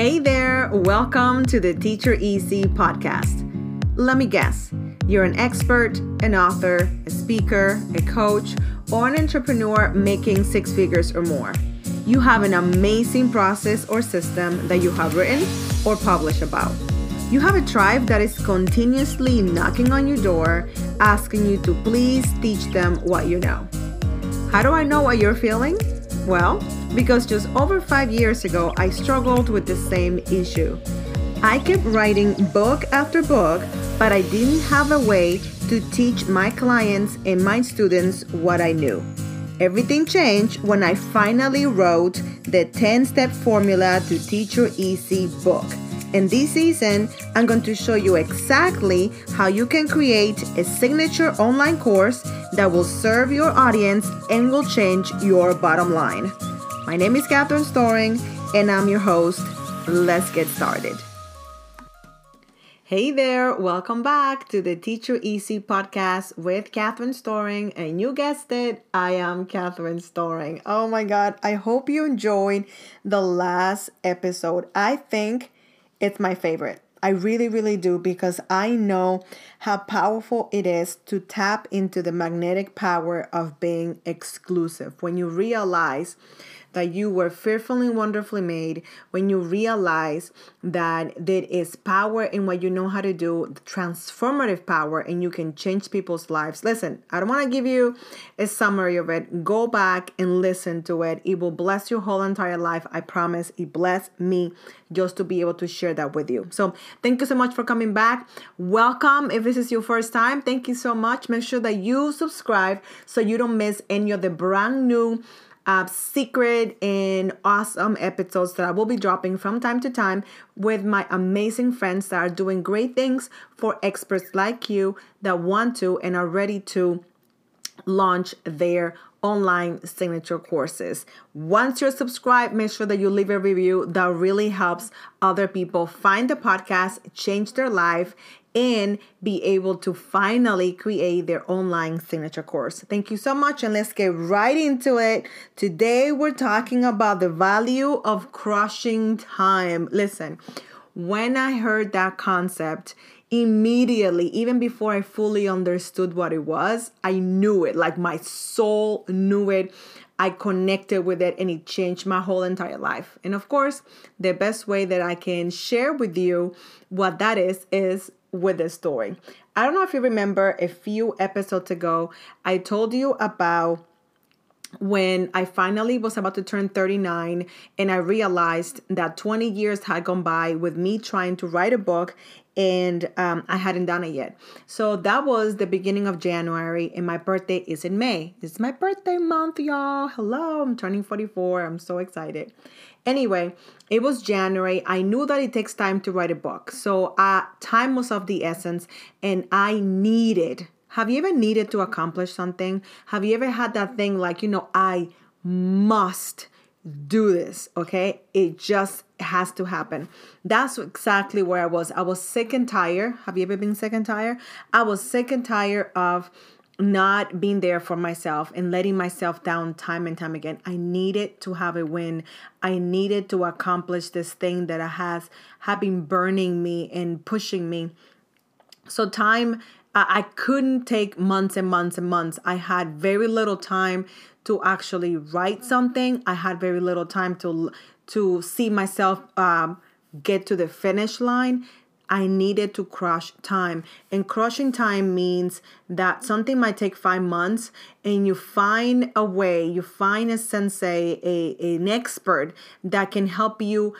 Hey there, welcome to the Teacher Easy podcast. Let me guess, you're an expert, an author, a speaker, a coach, or an entrepreneur making six figures or more. You have an amazing process or system that you have written or published about. You have a tribe that is continuously knocking on your door, asking you to please teach them what you know. How do I know what you're feeling? Well, because just over five years ago, I struggled with the same issue. I kept writing book after book, but I didn't have a way to teach my clients and my students what I knew. Everything changed when I finally wrote the 10 step formula to Teacher Easy book. And this season, I'm going to show you exactly how you can create a signature online course that will serve your audience and will change your bottom line. My name is Catherine Storing, and I'm your host. Let's get started. Hey there, welcome back to the Teacher Easy podcast with Catherine Storing. And you guessed it, I am Catherine Storing. Oh my God, I hope you enjoyed the last episode. I think it's my favorite. I really, really do because I know how powerful it is to tap into the magnetic power of being exclusive. When you realize that you were fearfully and wonderfully made, when you realize that there is power in what you know how to do, transformative power, and you can change people's lives. Listen, I don't want to give you a summary of it. Go back and listen to it. It will bless your whole entire life. I promise it blessed me just to be able to share that with you. So, thank you so much for coming back. Welcome. If this is your first time, thank you so much. Make sure that you subscribe so you don't miss any of the brand new uh, secret and awesome episodes that I will be dropping from time to time with my amazing friends that are doing great things for experts like you that want to and are ready to launch their online signature courses. Once you're subscribed, make sure that you leave a review that really helps other people find the podcast, change their life, and be able to finally create their online signature course. Thank you so much, and let's get right into it. Today, we're talking about the value of crushing time. Listen, when I heard that concept, immediately, even before I fully understood what it was, I knew it. Like my soul knew it. I connected with it and it changed my whole entire life. And of course, the best way that I can share with you what that is is with this story. I don't know if you remember a few episodes ago, I told you about when I finally was about to turn 39 and I realized that 20 years had gone by with me trying to write a book and um, I hadn't done it yet. So that was the beginning of January, and my birthday is in May. It's my birthday month, y'all. Hello, I'm turning 44. I'm so excited. Anyway, it was January. I knew that it takes time to write a book. So uh, time was of the essence, and I needed. Have you ever needed to accomplish something? Have you ever had that thing like, you know, I must do this, okay? It just has to happen. That's exactly where I was. I was sick and tired. Have you ever been sick and tired? I was sick and tired of not being there for myself and letting myself down time and time again. I needed to have a win. I needed to accomplish this thing that has have been burning me and pushing me. So time I couldn't take months and months and months. I had very little time to actually write something. I had very little time to to see myself um, get to the finish line. I needed to crush time. And crushing time means that something might take five months and you find a way, you find a sensei, a, an expert that can help you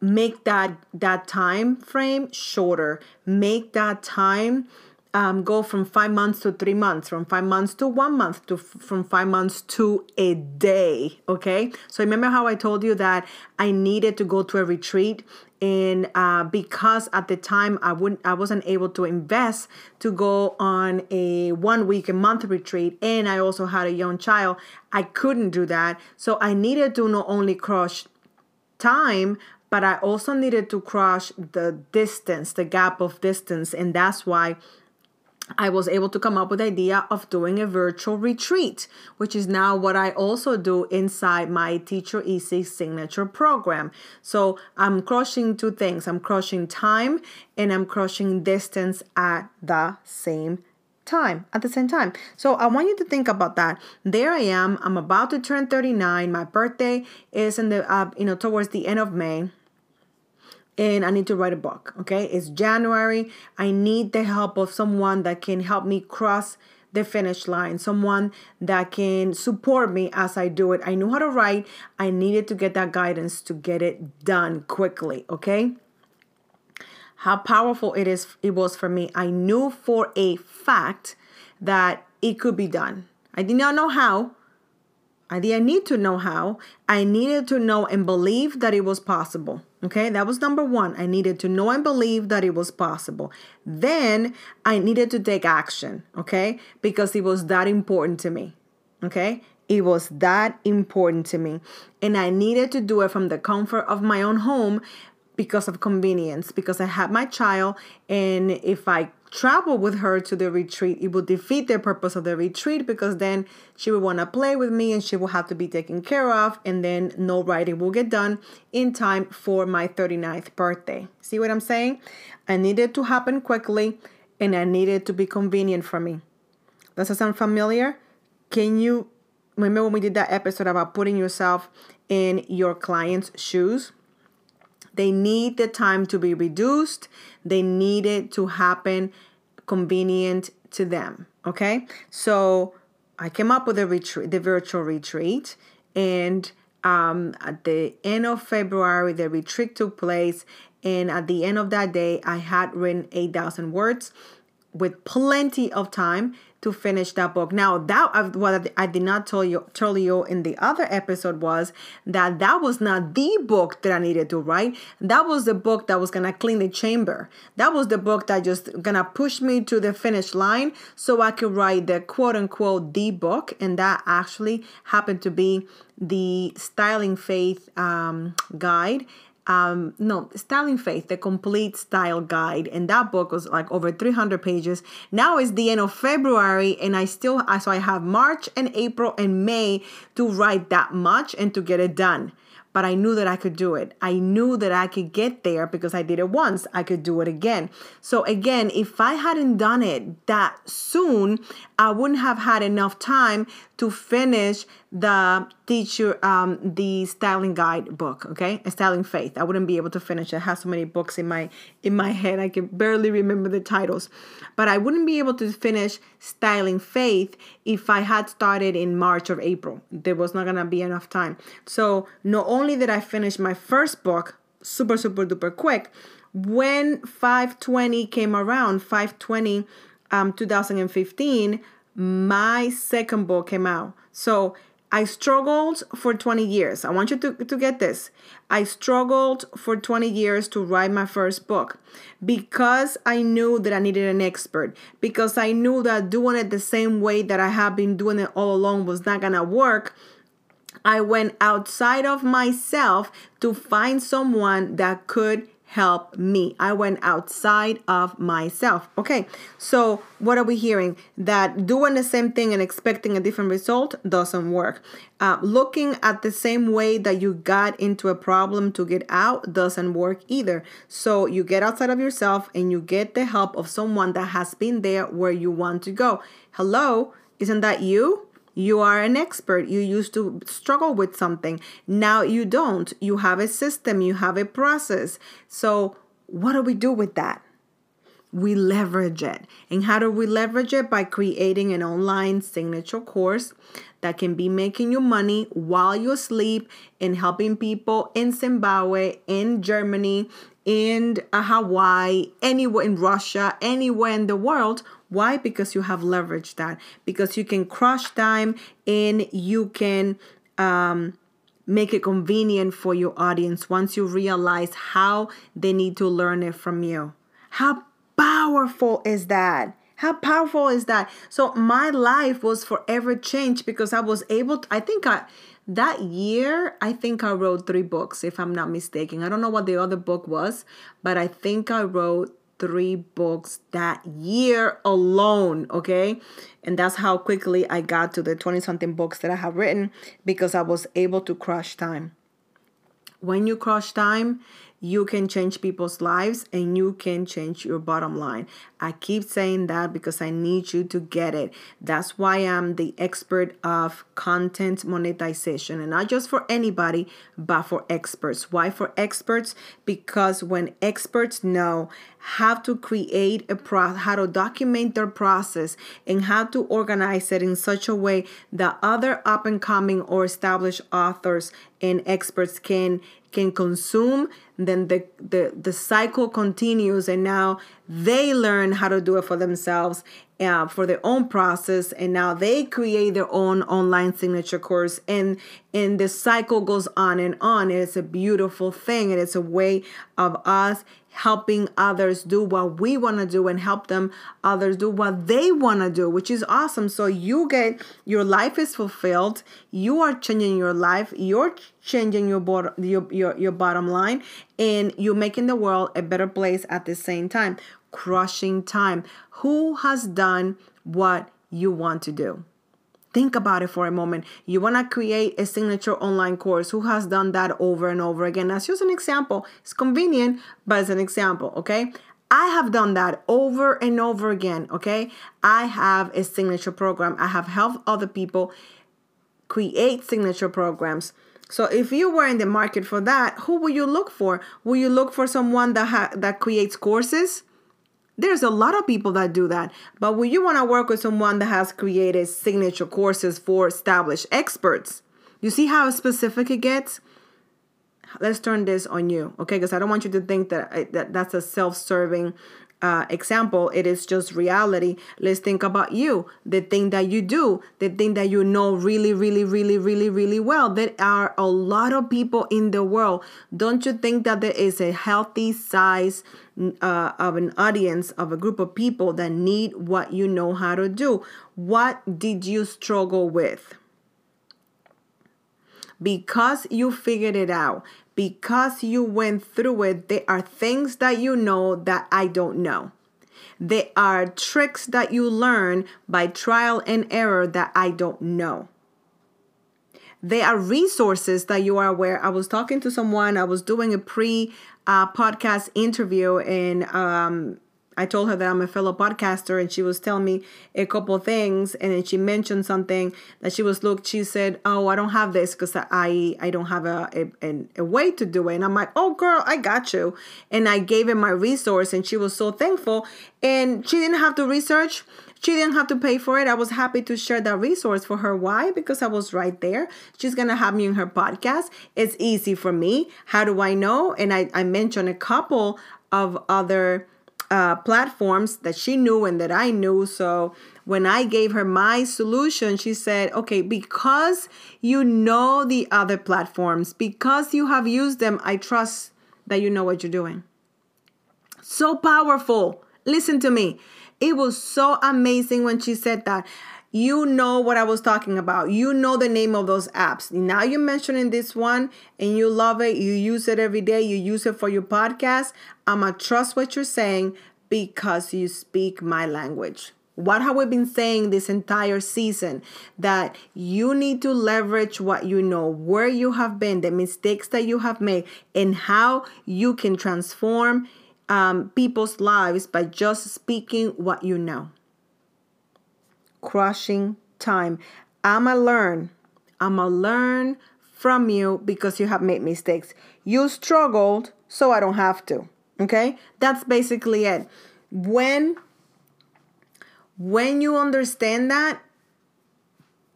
make that that time frame shorter make that time um, go from five months to three months, from five months to one month, to from five months to a day. Okay, so remember how I told you that I needed to go to a retreat, and uh, because at the time I wouldn't, I wasn't able to invest to go on a one week a month retreat, and I also had a young child. I couldn't do that, so I needed to not only crush time but I also needed to crush the distance, the gap of distance, and that's why I was able to come up with the idea of doing a virtual retreat, which is now what I also do inside my Teacher Easy signature program. So I'm crushing two things I'm crushing time and I'm crushing distance at the same time at the same time. So I want you to think about that. There I am. I'm about to turn 39. My birthday is in the uh, you know towards the end of May and I need to write a book. Okay, it's January. I need the help of someone that can help me cross the finish line, someone that can support me as I do it. I knew how to write. I needed to get that guidance to get it done quickly. Okay. How powerful it is it was for me. I knew for a fact that it could be done. I did not know how, I didn't need to know how. I needed to know and believe that it was possible. Okay, that was number one. I needed to know and believe that it was possible. Then I needed to take action. Okay, because it was that important to me. Okay, it was that important to me. And I needed to do it from the comfort of my own home because of convenience, because I had my child. And if I travel with her to the retreat, it will defeat the purpose of the retreat because then she will want to play with me and she will have to be taken care of, and then no writing will get done in time for my 39th birthday. See what I'm saying? I needed to happen quickly and I needed to be convenient for me. Does that sound familiar? Can you remember when we did that episode about putting yourself in your client's shoes? They need the time to be reduced. They need it to happen convenient to them. Okay. So I came up with a retreat, the virtual retreat, and um, at the end of February, the retreat took place. And at the end of that day, I had written 8,000 words with plenty of time to finish that book. Now, that what I did not tell you tell you in the other episode was that that was not the book that I needed to write. That was the book that was gonna clean the chamber. That was the book that just gonna push me to the finish line so I could write the quote unquote the book, and that actually happened to be the Styling Faith um, guide um no styling faith the complete style guide and that book was like over 300 pages now it's the end of february and i still so i have march and april and may to write that much and to get it done but I knew that I could do it. I knew that I could get there because I did it once. I could do it again. So, again, if I hadn't done it that soon, I wouldn't have had enough time to finish the teacher um the styling guide book okay? A styling faith. I wouldn't be able to finish it. I have so many books in my in my head i can barely remember the titles. But i wouldn't be able to finish styling faith if i had started in march or april. There was not gonna be enough time. So not only did i finish my first book super super duper quick when 520 came around 520 um 2015 my second book came out. So I struggled for 20 years. I want you to, to get this. I struggled for 20 years to write my first book because I knew that I needed an expert, because I knew that doing it the same way that I have been doing it all along was not gonna work. I went outside of myself to find someone that could help me. I went outside of myself. Okay, so what are we hearing? That doing the same thing and expecting a different result doesn't work. Uh, looking at the same way that you got into a problem to get out doesn't work either. So you get outside of yourself and you get the help of someone that has been there where you want to go. Hello, isn't that you? You are an expert. You used to struggle with something. Now you don't. You have a system, you have a process. So, what do we do with that? We leverage it. And how do we leverage it? By creating an online signature course that can be making you money while you sleep and helping people in Zimbabwe, in Germany, in Hawaii, anywhere in Russia, anywhere in the world why? Because you have leveraged that. Because you can crush time and you can um, make it convenient for your audience once you realize how they need to learn it from you. How powerful is that? How powerful is that? So my life was forever changed because I was able to, I think I that year I think I wrote three books if I'm not mistaken. I don't know what the other book was, but I think I wrote three books that year alone, okay? And that's how quickly I got to the 20 something books that I have written because I was able to crush time. When you crush time, you can change people's lives and you can change your bottom line. I keep saying that because I need you to get it. That's why I'm the expert of content monetization and not just for anybody, but for experts. Why for experts? Because when experts know how to create a process, how to document their process, and how to organize it in such a way that other up and coming or established authors and experts can can consume then the, the the cycle continues and now they learn how to do it for themselves uh, for their own process and now they create their own online signature course and and the cycle goes on and on. It's a beautiful thing and it's a way of us helping others do what we want to do and help them others do what they want to do which is awesome. So you get your life is fulfilled. You are changing your life. You're changing your bottom your, your, your bottom line and you're making the world a better place at the same time crushing time who has done what you want to do Think about it for a moment. You want to create a signature online course. Who has done that over and over again? That's just an example. It's convenient, but it's an example, okay? I have done that over and over again, okay? I have a signature program. I have helped other people create signature programs. So if you were in the market for that, who will you look for? Will you look for someone that ha- that creates courses? There's a lot of people that do that. But when you want to work with someone that has created signature courses for established experts, you see how specific it gets? Let's turn this on you, okay? Because I don't want you to think that, that that's a self serving uh, example, it is just reality. Let's think about you, the thing that you do, the thing that you know really, really, really, really, really well. There are a lot of people in the world. Don't you think that there is a healthy size uh, of an audience, of a group of people that need what you know how to do? What did you struggle with? Because you figured it out, because you went through it, there are things that you know that I don't know. There are tricks that you learn by trial and error that I don't know. There are resources that you are aware. I was talking to someone, I was doing a pre uh, podcast interview, and um, I told her that I'm a fellow podcaster and she was telling me a couple things and then she mentioned something that she was looked she said oh I don't have this because I I don't have a, a, a way to do it and I'm like oh girl I got you and I gave her my resource and she was so thankful and she didn't have to research she didn't have to pay for it. I was happy to share that resource for her. Why? Because I was right there. She's going to have me in her podcast. It's easy for me. How do I know? And I, I mentioned a couple of other uh, platforms that she knew and that I knew. So when I gave her my solution, she said, okay, because you know the other platforms, because you have used them, I trust that you know what you're doing. So powerful. Listen to me. It was so amazing when she said that you know what I was talking about. You know the name of those apps. Now you're mentioning this one and you love it. You use it every day. You use it for your podcast. I'm going to trust what you're saying because you speak my language. What have we been saying this entire season? That you need to leverage what you know, where you have been, the mistakes that you have made, and how you can transform um, people's lives by just speaking what you know crushing time. I'ma learn. I'ma learn from you because you have made mistakes. You struggled, so I don't have to. Okay? That's basically it. When when you understand that,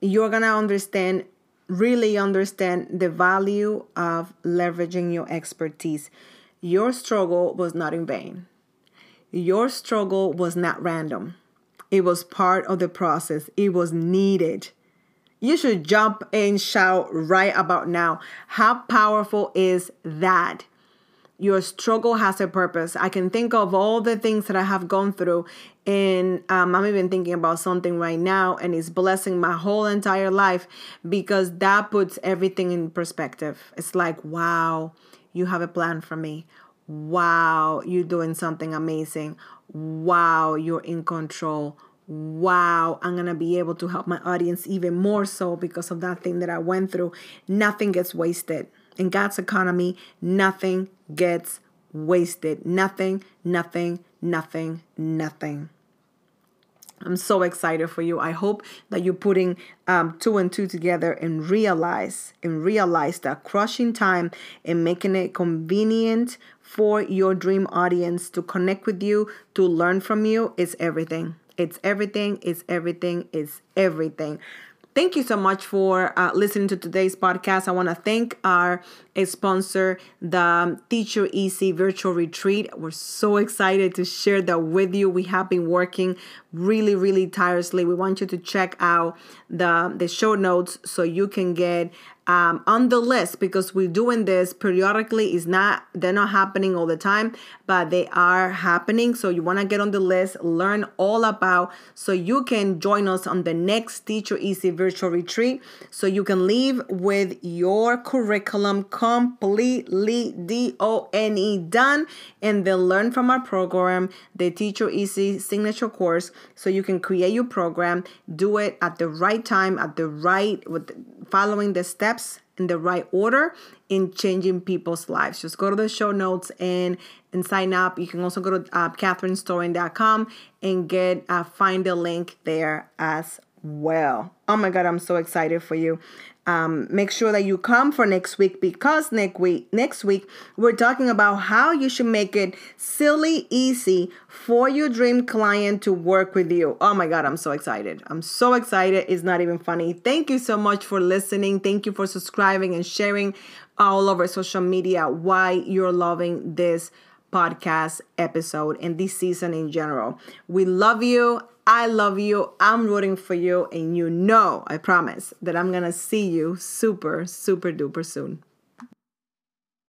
you're going to understand really understand the value of leveraging your expertise. Your struggle was not in vain. Your struggle was not random. It was part of the process, it was needed. You should jump and shout right about now. How powerful is that? Your struggle has a purpose. I can think of all the things that I have gone through, and um, I'm even thinking about something right now, and it's blessing my whole entire life because that puts everything in perspective. It's like, wow, you have a plan for me wow, you're doing something amazing. Wow, you're in control. Wow, I'm going to be able to help my audience even more so because of that thing that I went through. Nothing gets wasted. In God's economy, nothing gets wasted. Nothing, nothing, nothing, nothing. I'm so excited for you. I hope that you're putting um, two and two together and realize and realize that crushing time and making it convenient for your dream audience to connect with you, to learn from you is everything. It's everything. It's everything. It's everything. Thank you so much for uh, listening to today's podcast. I want to thank our sponsor, the Teacher Easy Virtual Retreat. We're so excited to share that with you. We have been working really, really tirelessly. We want you to check out the, the show notes so you can get um, on the list because we're doing this periodically. Is not they're not happening all the time, but they are happening. So you want to get on the list, learn all about, so you can join us on the next Teacher Easy virtual retreat. So you can leave with your curriculum completely D O N E done, and then learn from our program, the Teacher Easy signature course. So you can create your program, do it at the right time, at the right with following the steps in the right order in changing people's lives. Just go to the show notes and and sign up. You can also go to uh, catherinestoring.com and get uh, find the link there as well. Oh my God, I'm so excited for you. Um, make sure that you come for next week because next week next week we're talking about how you should make it silly easy for your dream client to work with you. Oh my god, I'm so excited. I'm so excited. It's not even funny. Thank you so much for listening. Thank you for subscribing and sharing all over social media why you're loving this podcast episode and this season in general. We love you. I love you. I'm rooting for you. And you know, I promise, that I'm going to see you super, super duper soon.